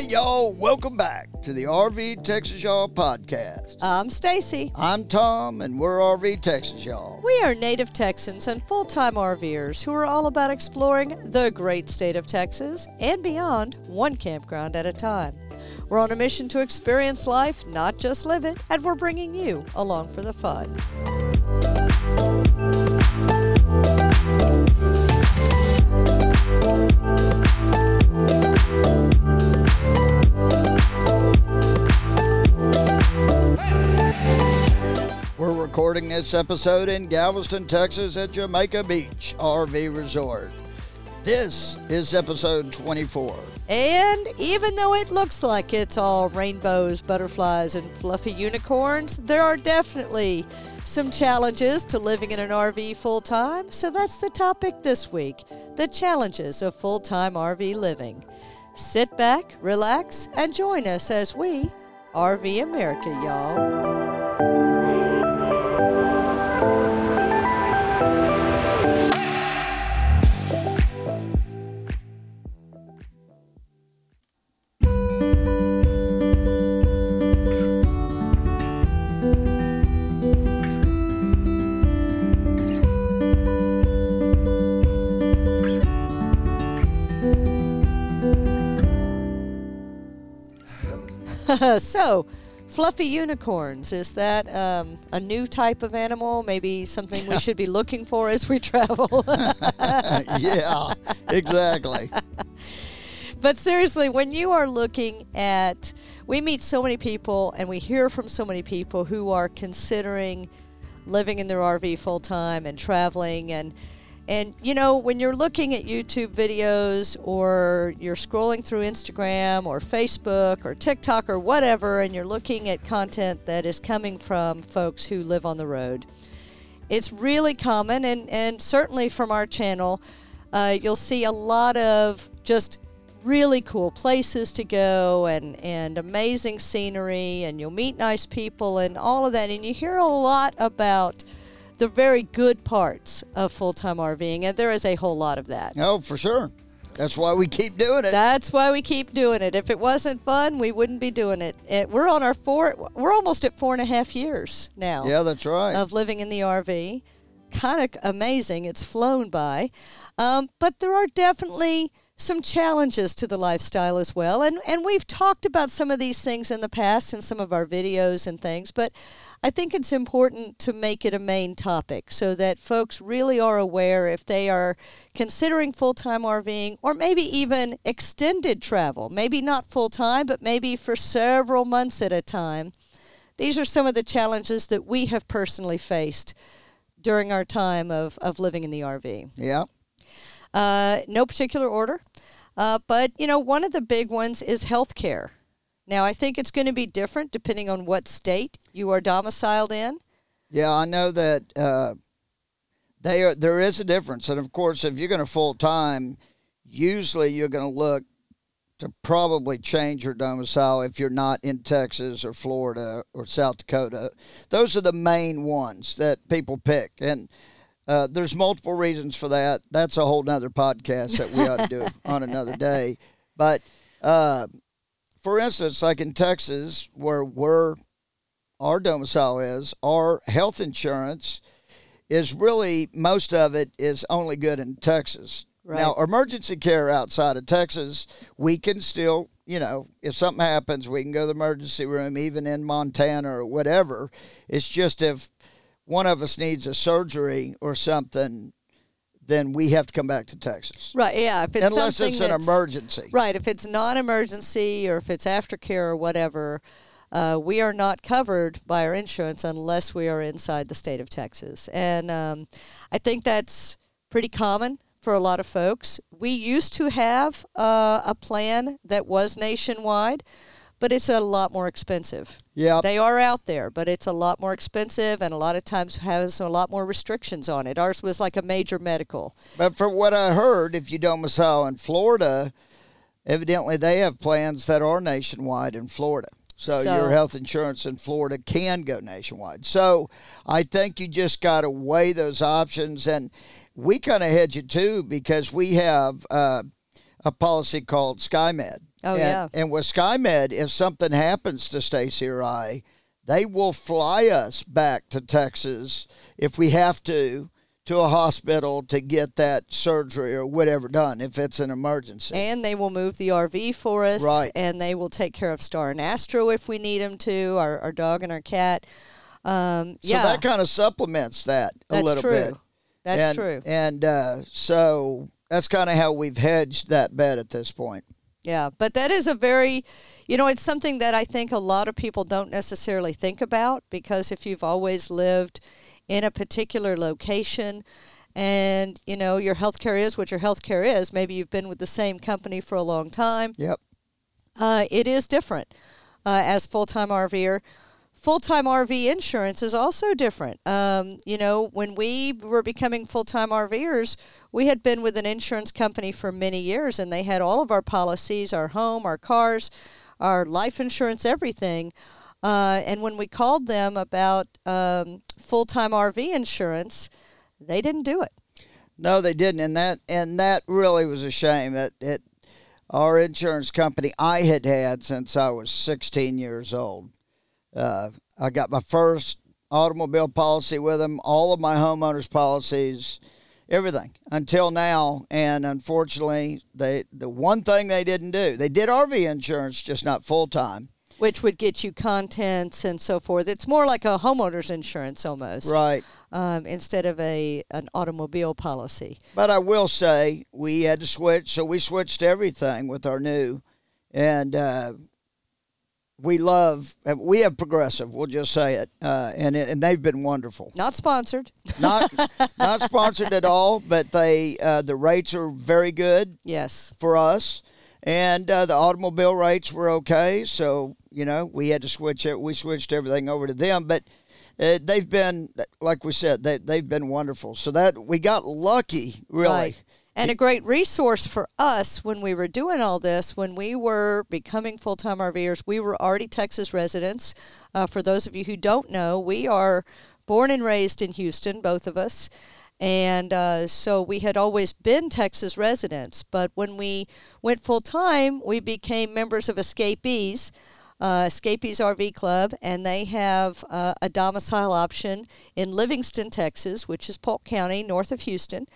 Hey, y'all, welcome back to the RV Texas Y'all podcast. I'm Stacy. I'm Tom, and we're RV Texas Y'all. We are native Texans and full time RVers who are all about exploring the great state of Texas and beyond, one campground at a time. We're on a mission to experience life, not just live it, and we're bringing you along for the fun. Recording this episode in Galveston, Texas at Jamaica Beach RV Resort. This is episode 24. And even though it looks like it's all rainbows, butterflies, and fluffy unicorns, there are definitely some challenges to living in an RV full time. So that's the topic this week the challenges of full time RV living. Sit back, relax, and join us as we RV America, y'all. so, fluffy unicorns, is that um, a new type of animal? Maybe something we should be looking for as we travel? yeah, exactly. but seriously, when you are looking at, we meet so many people and we hear from so many people who are considering living in their RV full time and traveling and and you know, when you're looking at YouTube videos or you're scrolling through Instagram or Facebook or TikTok or whatever, and you're looking at content that is coming from folks who live on the road, it's really common, and, and certainly from our channel, uh, you'll see a lot of just really cool places to go and, and amazing scenery, and you'll meet nice people and all of that. And you hear a lot about the very good parts of full time RVing, and there is a whole lot of that. Oh, for sure. That's why we keep doing it. That's why we keep doing it. If it wasn't fun, we wouldn't be doing it. it we're on our four. We're almost at four and a half years now. Yeah, that's right. Of living in the RV, kind of amazing. It's flown by, um, but there are definitely some challenges to the lifestyle as well. And and we've talked about some of these things in the past in some of our videos and things, but I think it's important to make it a main topic so that folks really are aware if they are considering full-time RVing or maybe even extended travel, maybe not full-time, but maybe for several months at a time. These are some of the challenges that we have personally faced during our time of, of living in the RV. Yeah. Uh, no particular order. Uh, but, you know, one of the big ones is health care. Now, I think it's going to be different depending on what state you are domiciled in. Yeah, I know that uh, they are, there is a difference. And of course, if you're going to full time, usually you're going to look to probably change your domicile if you're not in Texas or Florida or South Dakota. Those are the main ones that people pick. And uh, there's multiple reasons for that. That's a whole nother podcast that we ought to do on another day. But uh, for instance, like in Texas, where we're our domicile is, our health insurance is really most of it is only good in Texas. Right. Now, emergency care outside of Texas, we can still, you know, if something happens, we can go to the emergency room, even in Montana or whatever. It's just if one of us needs a surgery or something, then we have to come back to Texas. Right, yeah. If it's Unless something it's an emergency. Right, if it's non emergency or if it's aftercare or whatever, uh, we are not covered by our insurance unless we are inside the state of Texas. And um, I think that's pretty common for a lot of folks. We used to have uh, a plan that was nationwide, but it's a lot more expensive. Yeah. They are out there, but it's a lot more expensive and a lot of times has a lot more restrictions on it. Ours was like a major medical. But from what I heard, if you domicile in Florida, evidently they have plans that are nationwide in Florida. So, So- your health insurance in Florida can go nationwide. So I think you just got to weigh those options. And we kind of hedge it too because we have uh, a policy called SkyMed. Oh, and, yeah. And with SkyMed, if something happens to Stacy or I, they will fly us back to Texas if we have to to a hospital to get that surgery or whatever done if it's an emergency. And they will move the RV for us. Right. And they will take care of Star and Astro if we need them to, our, our dog and our cat. Um, so yeah, that kind of supplements that a that's little true. bit. That's and, true. And uh, so that's kind of how we've hedged that bet at this point. Yeah, but that is a very, you know, it's something that I think a lot of people don't necessarily think about because if you've always lived in a particular location and, you know, your healthcare is what your healthcare is, maybe you've been with the same company for a long time, Yep. uh, it is different uh, as full time RVer. Full time RV insurance is also different. Um, you know, when we were becoming full time RVers, we had been with an insurance company for many years and they had all of our policies our home, our cars, our life insurance, everything. Uh, and when we called them about um, full time RV insurance, they didn't do it. No, they didn't, and that and that really was a shame. That it, our insurance company I had had since I was 16 years old. Uh, I got my first automobile policy with them, all of my homeowners policies, everything until now. And unfortunately, they the one thing they didn't do, they did RV insurance, just not full time. Which would get you contents and so forth. It's more like a homeowner's insurance almost. Right. um, instead of a an automobile policy. But I will say we had to switch, so we switched everything with our new, and uh, we love. uh, We have progressive. We'll just say it, uh, and and they've been wonderful. Not sponsored. Not not sponsored at all, but they uh, the rates are very good Yes. for us, and uh, the automobile rates were okay. So you know we had to switch it. We switched everything over to them, but. Uh, they've been, like we said, they they've been wonderful. So that we got lucky, really. Right. And a great resource for us when we were doing all this, when we were becoming full time RVers, we were already Texas residents. Uh, for those of you who don't know, we are born and raised in Houston, both of us. And uh, so we had always been Texas residents. But when we went full time, we became members of Escapees. uh, Escapees RV Club, and they have uh, a domicile option in Livingston, Texas, which is Polk County, north of Houston.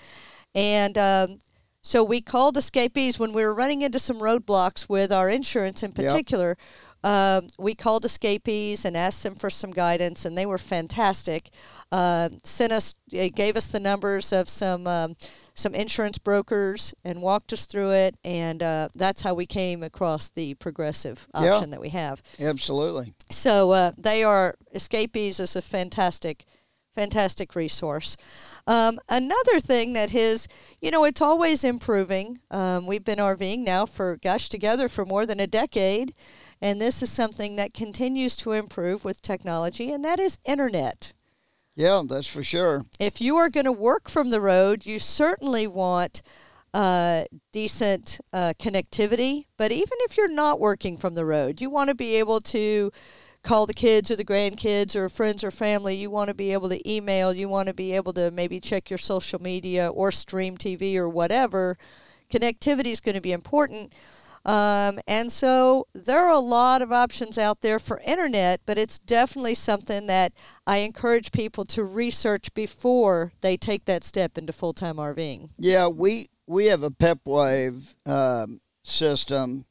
And um, so we called Escapees when we were running into some roadblocks with our insurance in particular. Um, we called Escapees and asked them for some guidance, and they were fantastic. Uh, sent us, gave us the numbers of some um, some insurance brokers and walked us through it, and uh, that's how we came across the progressive option that we have. Absolutely. So uh, they are Escapees is a fantastic, fantastic resource. Um, another thing that his, you know, it's always improving. Um, we've been RVing now for gosh together for more than a decade, and this is something that continues to improve with technology, and that is internet. Yeah, that's for sure. If you are going to work from the road, you certainly want uh, decent uh, connectivity. But even if you're not working from the road, you want to be able to call the kids or the grandkids or friends or family. You want to be able to email. You want to be able to maybe check your social media or stream TV or whatever. Connectivity is going to be important. Um, and so there are a lot of options out there for internet, but it's definitely something that I encourage people to research before they take that step into full time RVing. Yeah, we we have a PepWave um, system.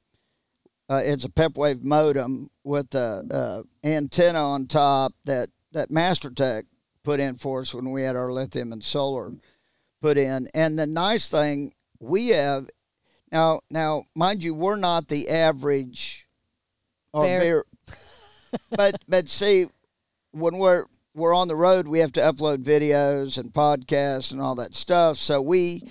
Uh, it's a PepWave modem with a uh, antenna on top that that MasterTech put in for us when we had our lithium and solar put in. And the nice thing we have now, now mind you, we're not the average Bear. RVer, but but see, when we're we're on the road, we have to upload videos and podcasts and all that stuff. So we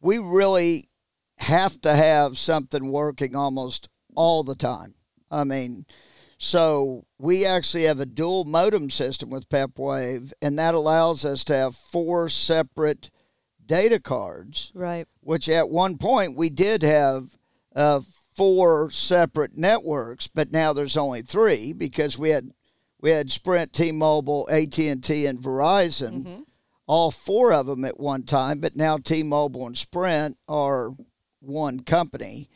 we really have to have something working almost all the time. I mean, so we actually have a dual modem system with PepWave, and that allows us to have four separate data cards Right. which at one point we did have uh, four separate networks, but now there's only three because we had we had Sprint, T-Mobile, AT&T, and Verizon, all four of them at one time. But now T-Mobile and Sprint are one company,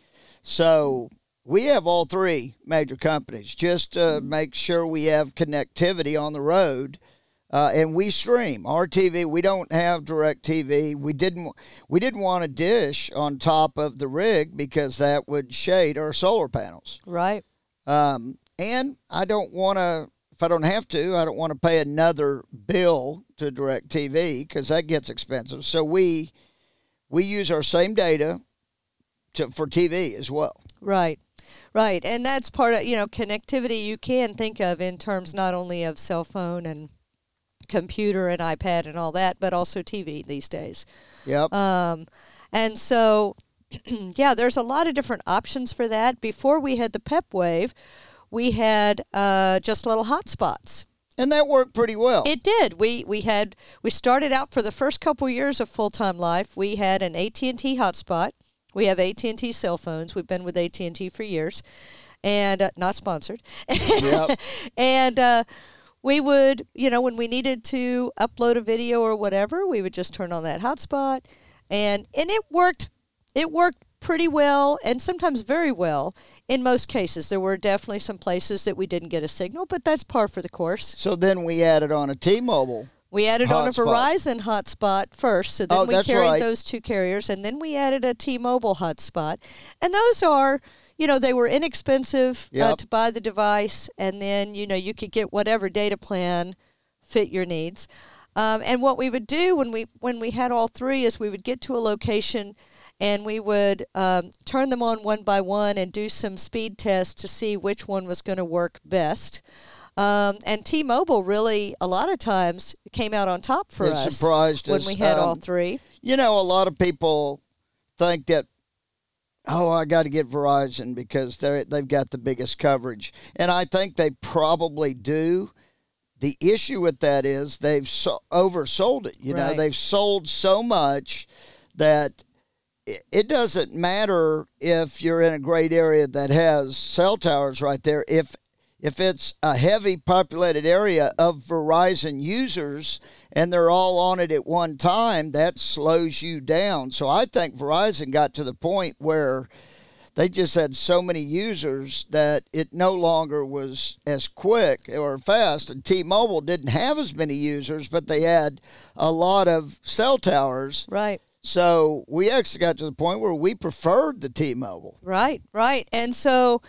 so we have all three major companies just to make sure we have connectivity on the road. Uh, and we stream our TV. We don't have direct TV. We didn't. We didn't want a dish on top of the rig because that would shade our solar panels. Right. Um, and I don't want to. If I don't have to, I don't want to pay another bill to direct TV because that gets expensive. So we we use our same data to, for TV as well. Right. Right. And that's part of, you know, connectivity you can think of in terms not only of cell phone and computer and iPad and all that, but also TV these days. Yep. Um, and so, yeah, there's a lot of different options for that. Before we had the Pep Wave, we had uh, just little hotspots. and that worked pretty well. It did. We we had we started out for the first couple years of full time life. We had an AT and T hotspot. We have AT and T cell phones. We've been with AT and T for years, and uh, not sponsored. Yep. and uh, we would, you know, when we needed to upload a video or whatever, we would just turn on that hotspot, and and it worked. It worked pretty well, and sometimes very well. In most cases, there were definitely some places that we didn't get a signal, but that's par for the course. so then we added on a T-Mobile. We added on a Hotspot. Verizon hotspot first, so then Oh, we carried right. those two carriers, and then we added a T-Mobile hotspot, and those are, you know, they were inexpensive uh, to buy the device, and then you know you could get whatever data plan fit your needs. Um, and what we would do when we when we had all three is we would get to a location, and we would um, turn them on one by one and do some speed tests to see which one was going to work best. Um, and T-Mobile really, a lot of times, came out on top for It us surprised when us. we had all Um, three. You know, a lot of people think that, oh, I got to get Verizon because they they've got the biggest coverage, and I think they probably do. The issue with that is they've so, oversold it. You know, they've sold so much that it doesn't matter if you're in a great area that has cell towers right there. If if it's a heavy populated area of Verizon users and they're all on it at one time, that slows you down. So I think Verizon got to the point where they just had so many users that it no longer was as quick or fast. And T Mobile didn't have as many users, but they had a lot of cell towers. Right. So we actually got to the point where we preferred the T Mobile. Right, right. And so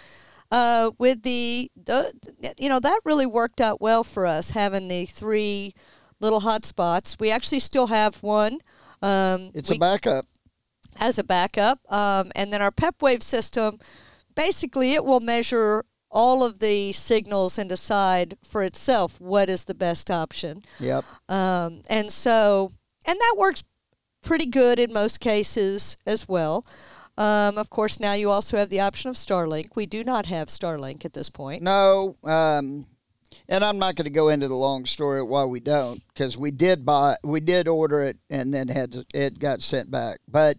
uh, with the, the, you know, that really worked out well for us having the three little hot spots. We actually still have one. Um, It's we, a backup. as a backup. Um, and then our PEP wave system, basically, it will measure all of the signals and decide for itself what is the best option. Yep. Um, and so, and that works pretty good in most cases as well. Um, of course, now you also have the option of Starlink. We do not have Starlink at this point. No, um, and I'm not going to go into the long story of why we don't, because we did buy, we did order it, and then had to, it got sent back. But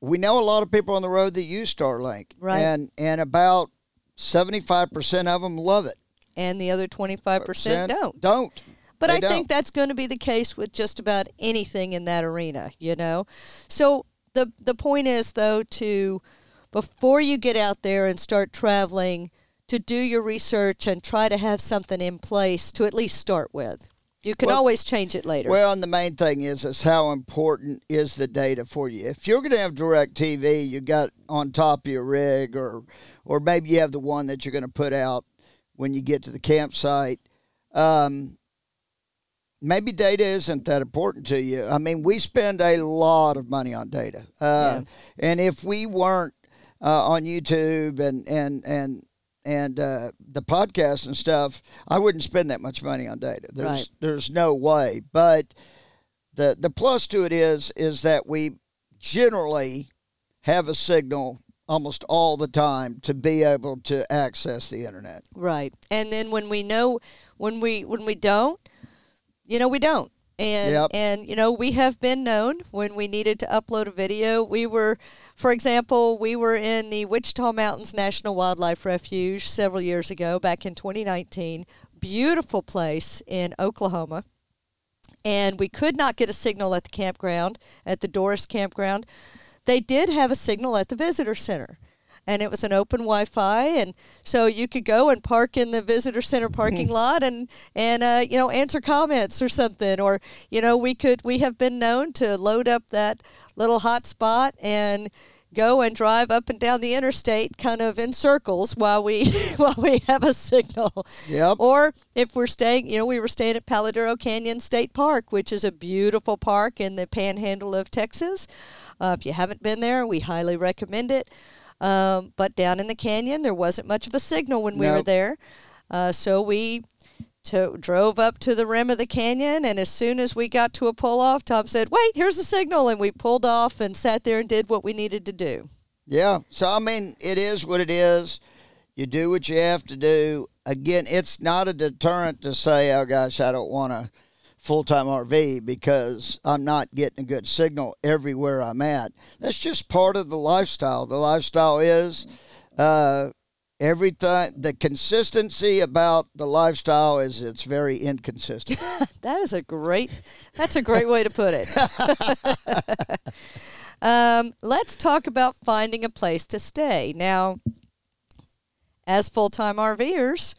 we know a lot of people on the road that use Starlink, Right. And and about 75 percent of them love it. And the other 25% don't. Don't. But They I don't. think that's going to be the case with just about anything in that arena, you know. So the the point is though to before you get out there and start traveling to do your research and try to have something in place to at least start with. You can Well- always change it later. Well, and the main thing is is how important is the data for you. If you're going to have direct TV, you got on top of your rig, or or maybe you have the one that you're going to put out when you get to the campsite. Um, maybe data isn't that important to you. I mean, we spend a lot of money on data, uh, and if we weren't uh, on YouTube and and and and uh, the podcast and stuff, I wouldn't spend that much money on data. There's Right. there's no way. But the the plus to it is is that we generally have a signal almost all the time to be able to access the internet. Right. And then when we know when we when we don't, you know, we don't. And Yep. and you know, we have been known when we needed to upload a video. We were for example, we were in the Wichita Mountains National Wildlife Refuge several years ago back in 2019. Beautiful place in Oklahoma. And we could not get a signal at the campground, at the Doris campground. They did have a signal at the visitor center. And it was an open Wi-Fi, and so you could go and park in the visitor center parking lot and and uh, you know answer comments or something, or you know we could we have been known to load up that little hotspot and go and drive up and down the interstate kind of in circles while we while we have a signal. Yep. Or if we're staying, you know, we were staying at Palo Duro Canyon State Park, which is a beautiful park in the panhandle of Texas. Uh, if you haven't been there, we highly recommend it. Um, but down in the canyon, there wasn't much of a signal when we were there. Uh, so we to, drove up to the rim of the canyon, and as soon as we got to a pull off, Tom said, Wait, here's a signal. And we pulled off and sat there and did what we needed to do. Yeah. So I mean, it is what it is. You do what you have to do. Again, it's not a deterrent to say, "Oh gosh, I don't want a full-time RV because I'm not getting a good signal everywhere I'm at." That's just part of the lifestyle. The lifestyle is uh, everything. The consistency about the lifestyle is it's very inconsistent. That is a great. That's a great way to put it. um, let's talk about finding a place to stay. Now, as full-time RVers,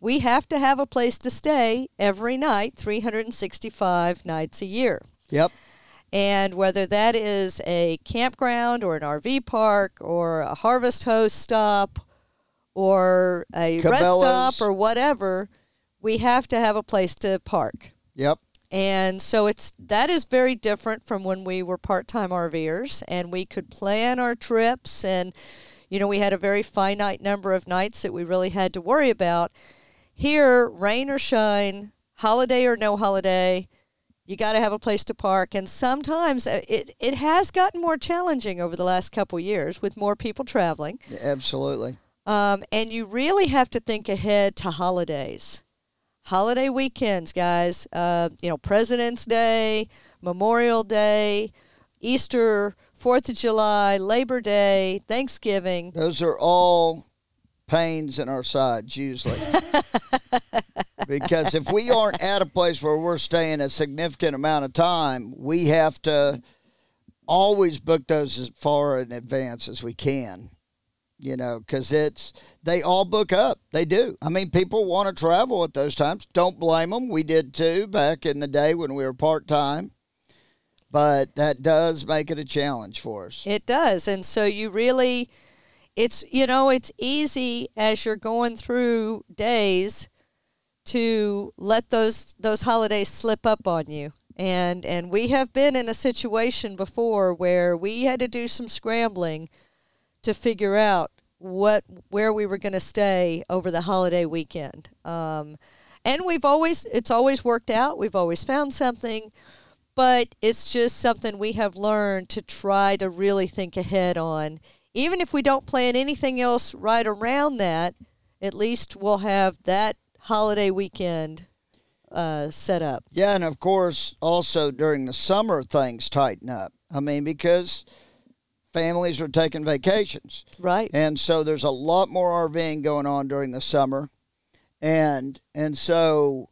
we have to have a place to stay every night, 365 nights a year. yep. And whether that is a campground or an RV park or a harvest host stop or a rest stop or whatever, we have to have a place to park. Yep. And so it's that is very different from when we were part-time RVers and we could plan our trips and you know we had a very finite number of nights that we really had to worry about. Here, rain or shine, holiday or no holiday, you got to have a place to park and sometimes uh, it it has gotten more challenging over the last couple years with more people traveling. Absolutely. Um, and you really have to think ahead to holidays. Holiday weekends, guys. Uh, you know, President's Day, Memorial Day, Easter, Fourth of July, Labor Day, Thanksgiving. Those are all pains in our sides usually. because if we aren't at a place where we're staying a significant amount of time, we have to always book those as far in advance as we can. You know, because it's they all book up. They do. I mean, people want to travel at those times. Don't blame them. We did too back in the day when we were part time. But that does make it a challenge for us. It does. And so you really, it's, you know, it's easy as you're going through days to let those those holidays slip up on you. And and we have been in a situation before where we had to do some scrambling to figure out what where we were going to stay over the holiday weekend. Um, and we've always it's always worked out. We've always found something, but it's just something we have learned to try to really think ahead on. Even if we don't plan anything else right around that, at least we'll have that holiday weekend uh, set up. Yeah, and of course, also during the summer, things tighten up. I mean, because families are taking vacations. Right. And so there's a lot more RVing going on during the summer. And and so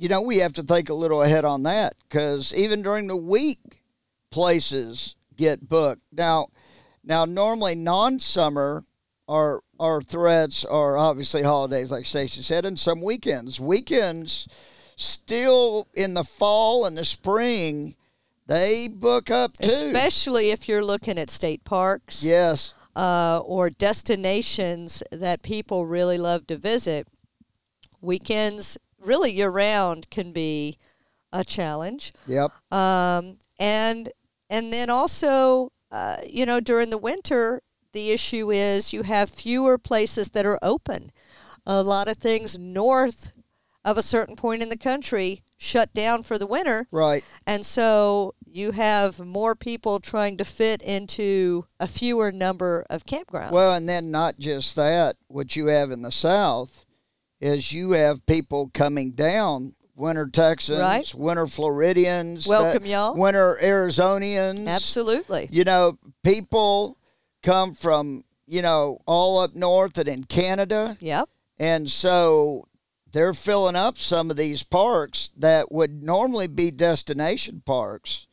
you know, we have to think a little ahead on that cuz even during the week places get booked. Now now normally non-summer our our threats are obviously holidays like Stacy said and some weekends. Weekends still in the fall and the spring they book up too. Especially if you're looking at state parks. yes. uh, or destinations that people really love to visit, weekends, really year round, can be a challenge. Yep. Um, and and then also, uh, you know, during the winter, the issue is you have fewer places that are open. A lot of things north of a certain point in the country shut down for the winter. Right. And so you have more people trying to fit into a fewer number of campgrounds. Well, and then not just that, what you have in the South is you have people coming down, winter Texans, Right. winter Floridians, Welcome, that- y'all. winter Arizonians. Absolutely. You know, people come from, you know, all up north and in Canada. Yep. And so they're filling up some of these parks that would normally be destination parks.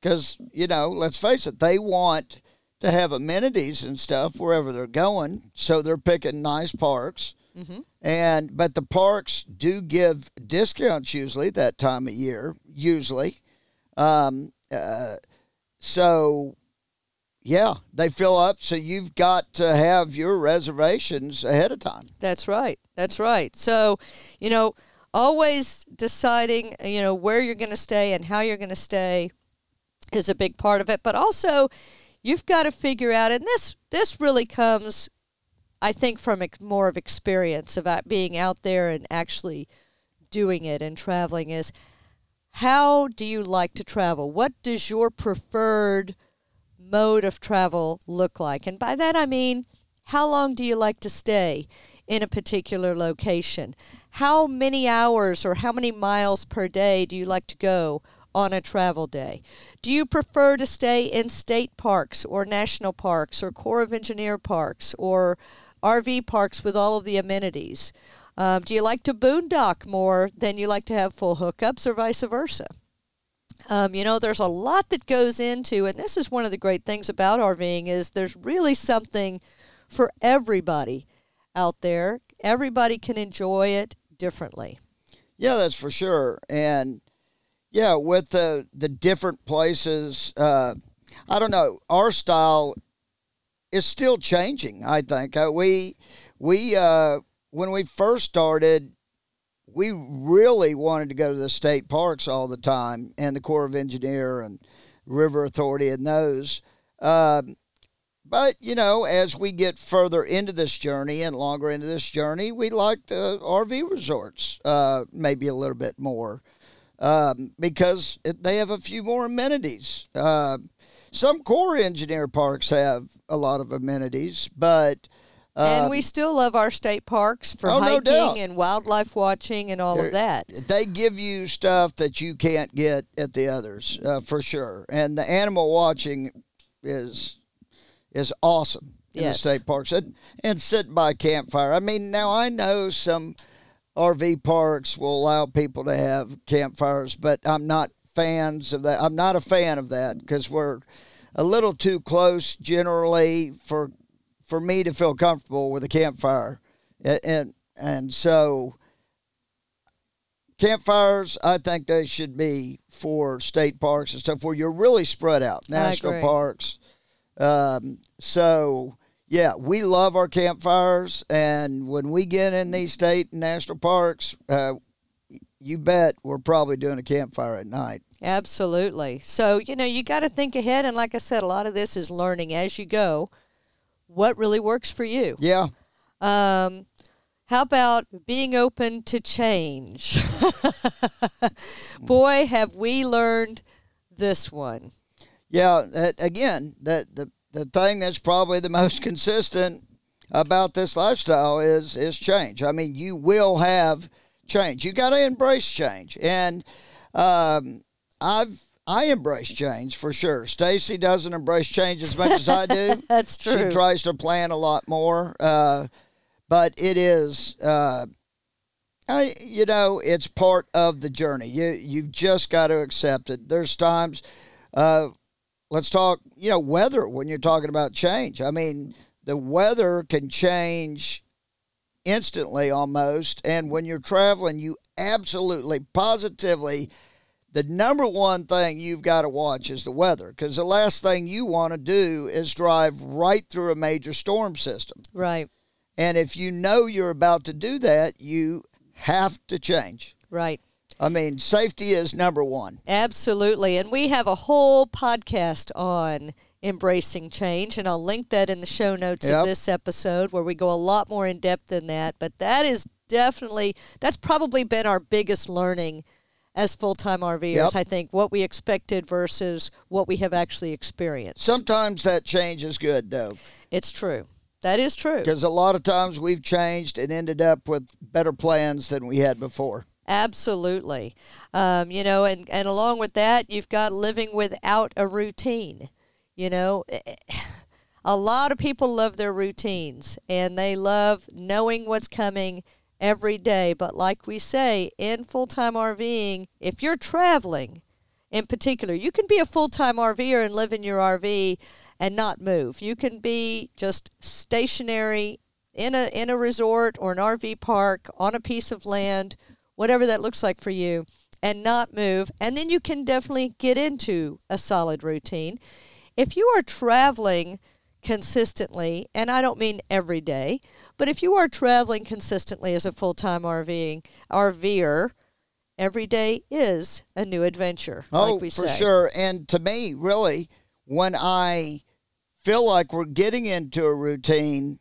Because, you know, let's face it, they want to have amenities and stuff wherever they're going. So they're picking nice parks. Mm-hmm. And but the parks do give discounts usually that time of year. Usually, um, uh, so yeah, they fill up. So you've got to have your reservations ahead of time. That's right. That's right. So, you know, always deciding, you know, where you're going to stay and how you're going to stay is a big part of it. But also, you've got to figure out, and this this really comes, I think, from more of experience about uh, being out there and actually doing it and traveling. Is how do you like to travel? What does your preferred mode of travel look like? And by that I mean, how long do you like to stay in a particular location? How many hours or how many miles per day do you like to go on a travel day? Do you prefer to stay in state parks or national parks or Corps of Engineer parks or RV parks with all of the amenities? Um, do you like to boondock more than you like to have full hookups or vice versa? Um, you know, there's a lot that goes into, and this is one of the great things about RVing is there's really something for everybody out there. Everybody can enjoy it differently. Yeah, that's for sure. And yeah, with the the different places, uh, I don't know. Our style is still changing. I think uh, we we uh, when we first started, we really wanted to go to the state parks all the time and the Corps of Engineer and River Authority and those. Um, but, you know, as we get further into this journey and longer into this journey, we like the RV resorts uh, maybe a little bit more um, because it, they have a few more amenities. Some core Engineer parks have a lot of amenities, but and um, we still love our state parks for Oh, hiking doubt. and wildlife watching and all They're- of that. they give you stuff that you can't get at the others uh, for sure. And the animal watching is is awesome in Yes. the state parks and, and sitting by a campfire. I mean, now I know some RV parks will allow people to have campfires, but I'm not fans of that. I'm not a fan of that because we're a little too close generally for for me to feel comfortable with a campfire, and and, and so campfires i think they should be for state parks and stuff where you're really spread out. National parks. Um, so yeah we love our campfires and when we get in these state and national parks uh, you bet we're probably doing a campfire at night Absolutely. So, you know, you got to think ahead. And like I said, a lot of this is learning as you go what really works for you. yeah Um, how about being open to change? Boy, have we learned this one. Yeah, that, again, that the the thing that's probably the most consistent about this lifestyle is is change. I mean, you will have change. You got to embrace change, and um, I've I embrace change for sure. Stacy doesn't embrace change as much as I do. That's true. She tries to plan a lot more, uh, but it is. Uh, I, you know, it's part of the journey. You you've just got to accept it. There's times, uh, let's talk. You know, weather when you're talking about change. I mean, the weather can change instantly almost, and when you're traveling, you absolutely, positively. The number one thing you've got to watch is the weather because the last thing you want to do is drive right through a major storm system. right, And if you know you're about to do that, you have to change. right. I mean, safety is number one. Absolutely. And we have a whole podcast on embracing change, and I'll link that in the show notes Yep. of this episode where we go a lot more in depth than that. But that is definitely, that's probably been our biggest learning as full time RVers. Yep. I think what we expected versus what we have actually experienced. Sometimes that change is good, though, it's true. That is true. because a lot of times we've changed and ended up with better plans than we had before. Absolutely. Um, you know, and, and along with that, you've got living without a routine. You know, eh, eh, a lot of people love their routines and they love knowing what's coming every day. But like we say, in full time RVing, if you're traveling in particular, you can be a full time RVer and live in your RV and not move. You can be just stationary in a in a resort or an RV park on a piece of land, whatever that looks like for you, and not move. And then you can definitely get into a solid routine. If you are traveling consistently, and I don't mean every day, but if you are traveling consistently as a full-time RVing RVer, every day is a new adventure. Oh, like we for say. sure. And to me, really, when I feel like we're getting into a routine,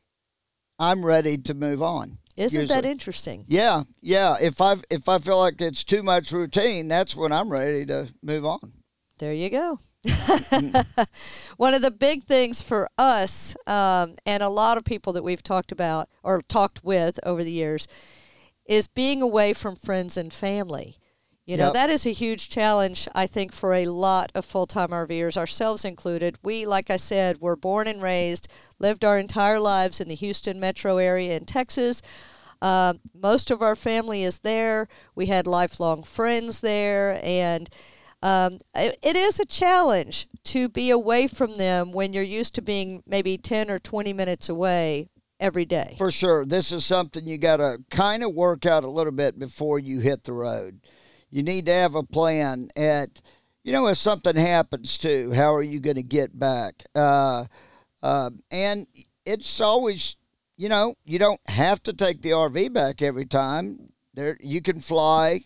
I'm ready to move on. Isn't that interesting? Yeah, yeah. If I if I feel like it's too much routine, that's when I'm ready to move on. There you go. One of the big things for us, um, and a lot of people that we've talked about or talked with over the years, is being away from friends and family. You know, Yep. that is a huge challenge, I think, for a lot of full time RVers, ourselves included. We, like I said, were born and raised, lived our entire lives in the Houston metro area in Texas. Um, most of our family is there. We had lifelong friends there, and um, it, it is a challenge to be away from them when you're used to being maybe 10 or 20 minutes away every day. For sure, this is something you got to kind of work out a little bit before you hit the road. You need to have a plan. At you know, if something happens too, how are you going to get back? Uh, uh, and it's always, you know, you don't have to take the RV back every time. There, you can fly.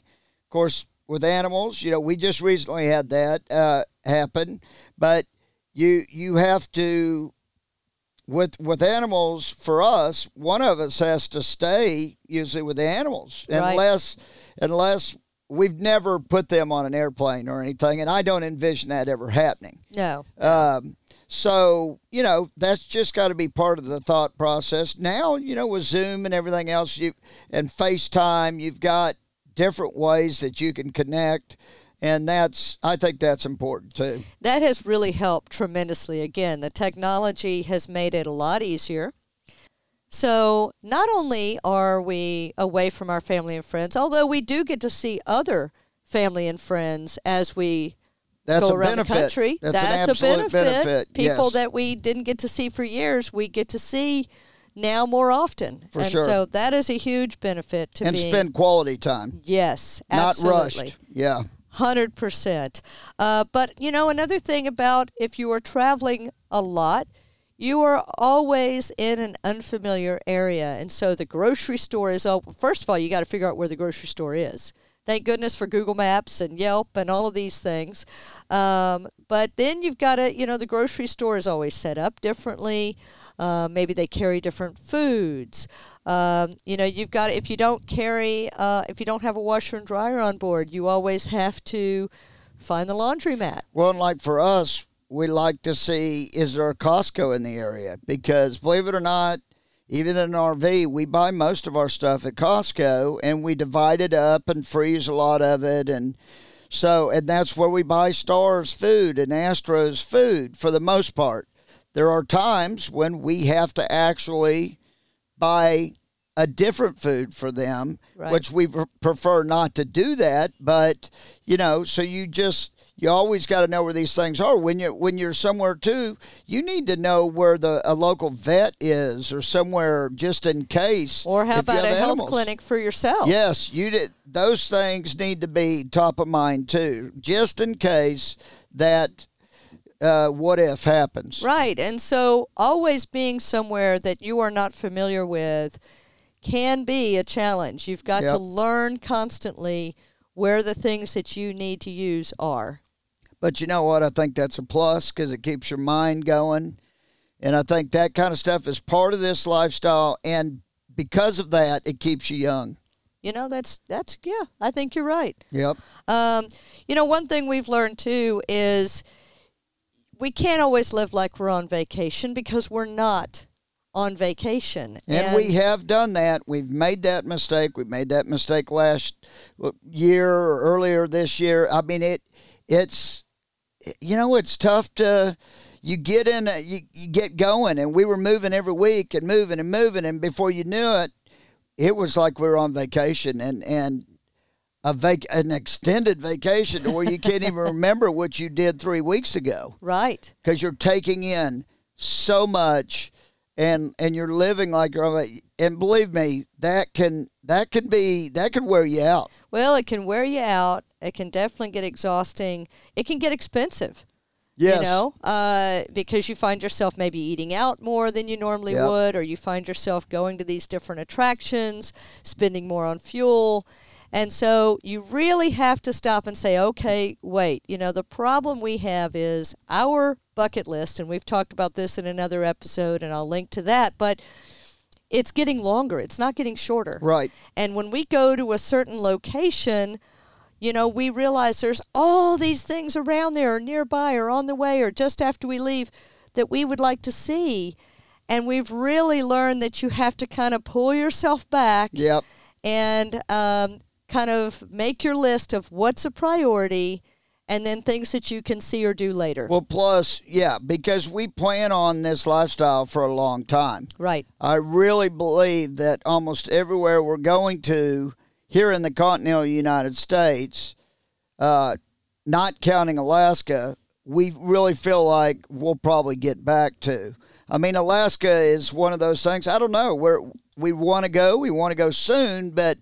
Of course, with animals, you know, we just recently had that uh, happen, but you you have to with with animals for us one of us has to stay usually with the animals Right. unless unless we've never put them on an airplane or anything and i don't envision that ever happening No. um, so you know that's just got to be part of the thought process now you know with zoom and everything else you and facetime you've got different ways that you can connect and that's i think that's important too That has really helped tremendously. Again, the technology has made it a lot easier. So, not only are we away from our family and friends, although we do get to see other family and friends as we that's go around benefit the country. that's, an a absolute benefit. People yes. that we didn't get to see for years, we get to see now more often. For and sure. so that is a huge benefit to and being spend quality time yes, not absolutely. rushed yeah Hundred percent. Uh, but you know, another thing about if you are traveling a lot, you are always in an unfamiliar area, and so the grocery store is open. First of all, you got to figure out where the grocery store is. Thank goodness for Google Maps and Yelp and all of these things. Um, but then you've got to, you know, the grocery store is always set up differently. Uh, maybe they carry different foods. Um, you know, you've got if you don't carry, uh, if you don't have a washer and dryer on board, you always have to find the laundromat. Well, and like for us, we like to see is there a Costco in the area? Because believe it or not, even in an RV, we buy most of our stuff at Costco and we divide it up and freeze a lot of it. And so, and that's where we buy Stars food and Astros food for the most part. There are times when we have to actually buy a different food for them, Right. which we prefer not to do that. But you know, so you just you always got to know where these things are. When you when you're somewhere too, you need to know where the a local vet is or somewhere just in case. Or how about a have health clinic for yourself? Yes, you did. Those things need to be top of mind too, just in case that uh, what if happens. Right. And so always being somewhere that you are not familiar with can be a challenge. You've got to learn constantly where the things that you need to use are. But you know what? I think that's a plus because it keeps your mind going. And I think that kind of stuff is part of this lifestyle. And because of that, it keeps you young. You know, that's that's yeah, I think you're right. Yep. Um, you know, one thing we've learned too is we can't always live like we're on vacation because we're not on vacation. And, we have done that. We've made that mistake. We made that mistake last uh, year or earlier this year. I mean, it. It's, you know, it's tough to. You get in, a, you, you get going, and we were moving every week and moving and moving, and before you knew it, it was like we were on vacation. And and a vac- an extended vacation to where you can't even remember what you did three weeks ago Right. because you're taking in so much and and you're living like you're and believe me that can that can be that can wear you out Well, it can wear you out. It can definitely get exhausting. It can get expensive. yes You know, uh, because you find yourself maybe eating out more than you normally Yep. would, or you find yourself going to these different attractions, spending more on fuel. And so you really have to stop and say, okay, wait. You know, the problem we have is our bucket list, and we've talked about this in another episode, and I'll link to that, but it's getting longer. It's not getting shorter. right And when we go to a certain location, you know, we realize there's all these things around there or nearby or on the way or just after we leave that we would like to see. And we've really learned that you have to kind of pull yourself back yep and um, kind of make your list of what's a priority and then things that you can see or do later. well plus yeah because we plan on this lifestyle for a long time right. I really believe that almost everywhere we're going to here in the continental United States, uh, not counting Alaska, we really feel like we'll probably get back to. I mean, Alaska is one of those things. I don't know where we want to go. We want to go soon, but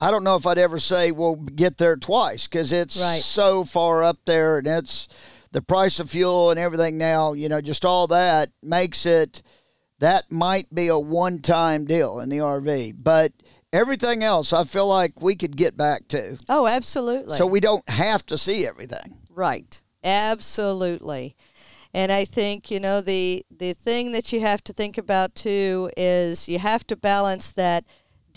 I don't know if I'd ever say we'll get there twice because it's Right. so far up there, and it's the price of fuel and everything now. You know, just all that makes it that might be a one time deal in the RV. But everything else, I feel like we could get back to. Oh, absolutely. So we don't have to see everything. Right. Absolutely. And I think, you know, the the thing that you have to think about too is you have to balance that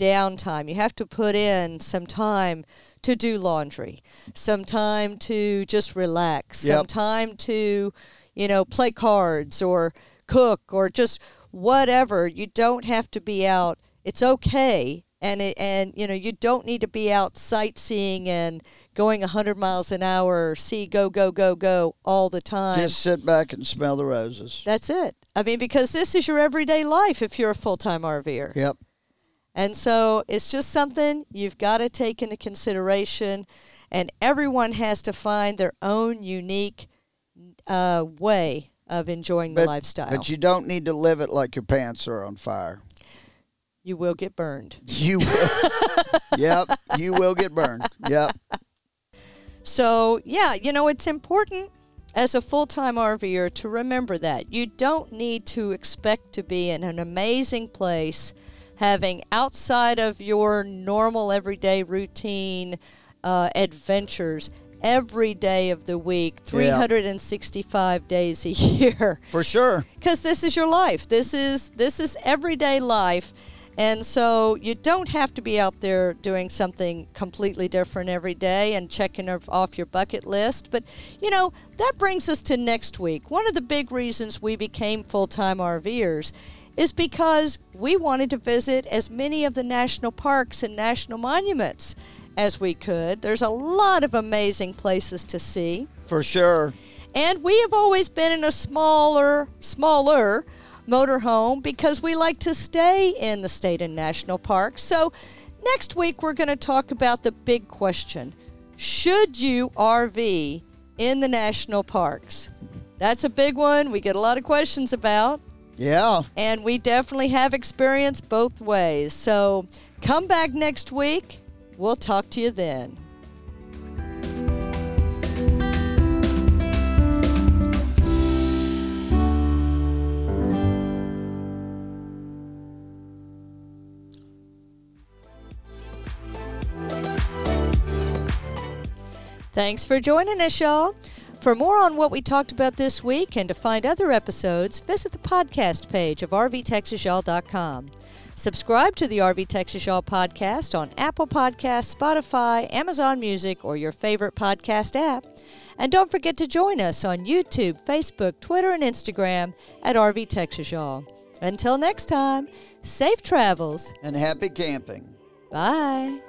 downtime. You have to put in some time to do laundry, some time to just relax, Yep. some time to, you know, play cards or cook or just whatever. You don't have to be out. It's okay. And it, and you know you don't need to be out sightseeing and going 100 miles an hour, or see go go go go all the time. Just sit back and smell the roses. That's it. I mean, because this is your everyday life if you're a full time RVer. Yep. And so it's just something you've got to take into consideration. And everyone has to find their own unique uh, way of enjoying the But, lifestyle. but you don't need to live it like your pants are on fire. you will get burned. You will. yep. You will get burned. Yep. So, yeah, you know, it's important as a full time RVer to remember that. You don't need to expect to be in an amazing place having outside of your normal everyday routine uh, adventures every day of the week, 365 days a year For sure. because this is your life. This is this is everyday life. And so you don't have to be out there doing something completely different every day and checking off- off your bucket list. But, you know, that brings us to next week. One of the big reasons we became full time RVers is because we wanted to visit as many of the national parks and national monuments as we could. There's a lot of amazing places to see. For sure. And we have always been in a smaller, smaller motorhome because we like to stay in the state and national parks. So next week we're going to talk about the big question. Should you RV in the national parks? That's a big one. We get a lot of questions about Yeah. and we definitely have experience both ways. So come back next week. We'll talk to you then. Thanks for joining us, y'all. For more on what we talked about this week and to find other episodes, visit the podcast page of rvtexasyall.com. Subscribe to the RV Texas Y'all podcast on Apple Podcasts, Spotify, Amazon Music, or your favorite podcast app. And don't forget to join us on YouTube, Facebook, Twitter, and Instagram at RV Texas Y'all. Until next time, safe travels. And happy camping. Bye.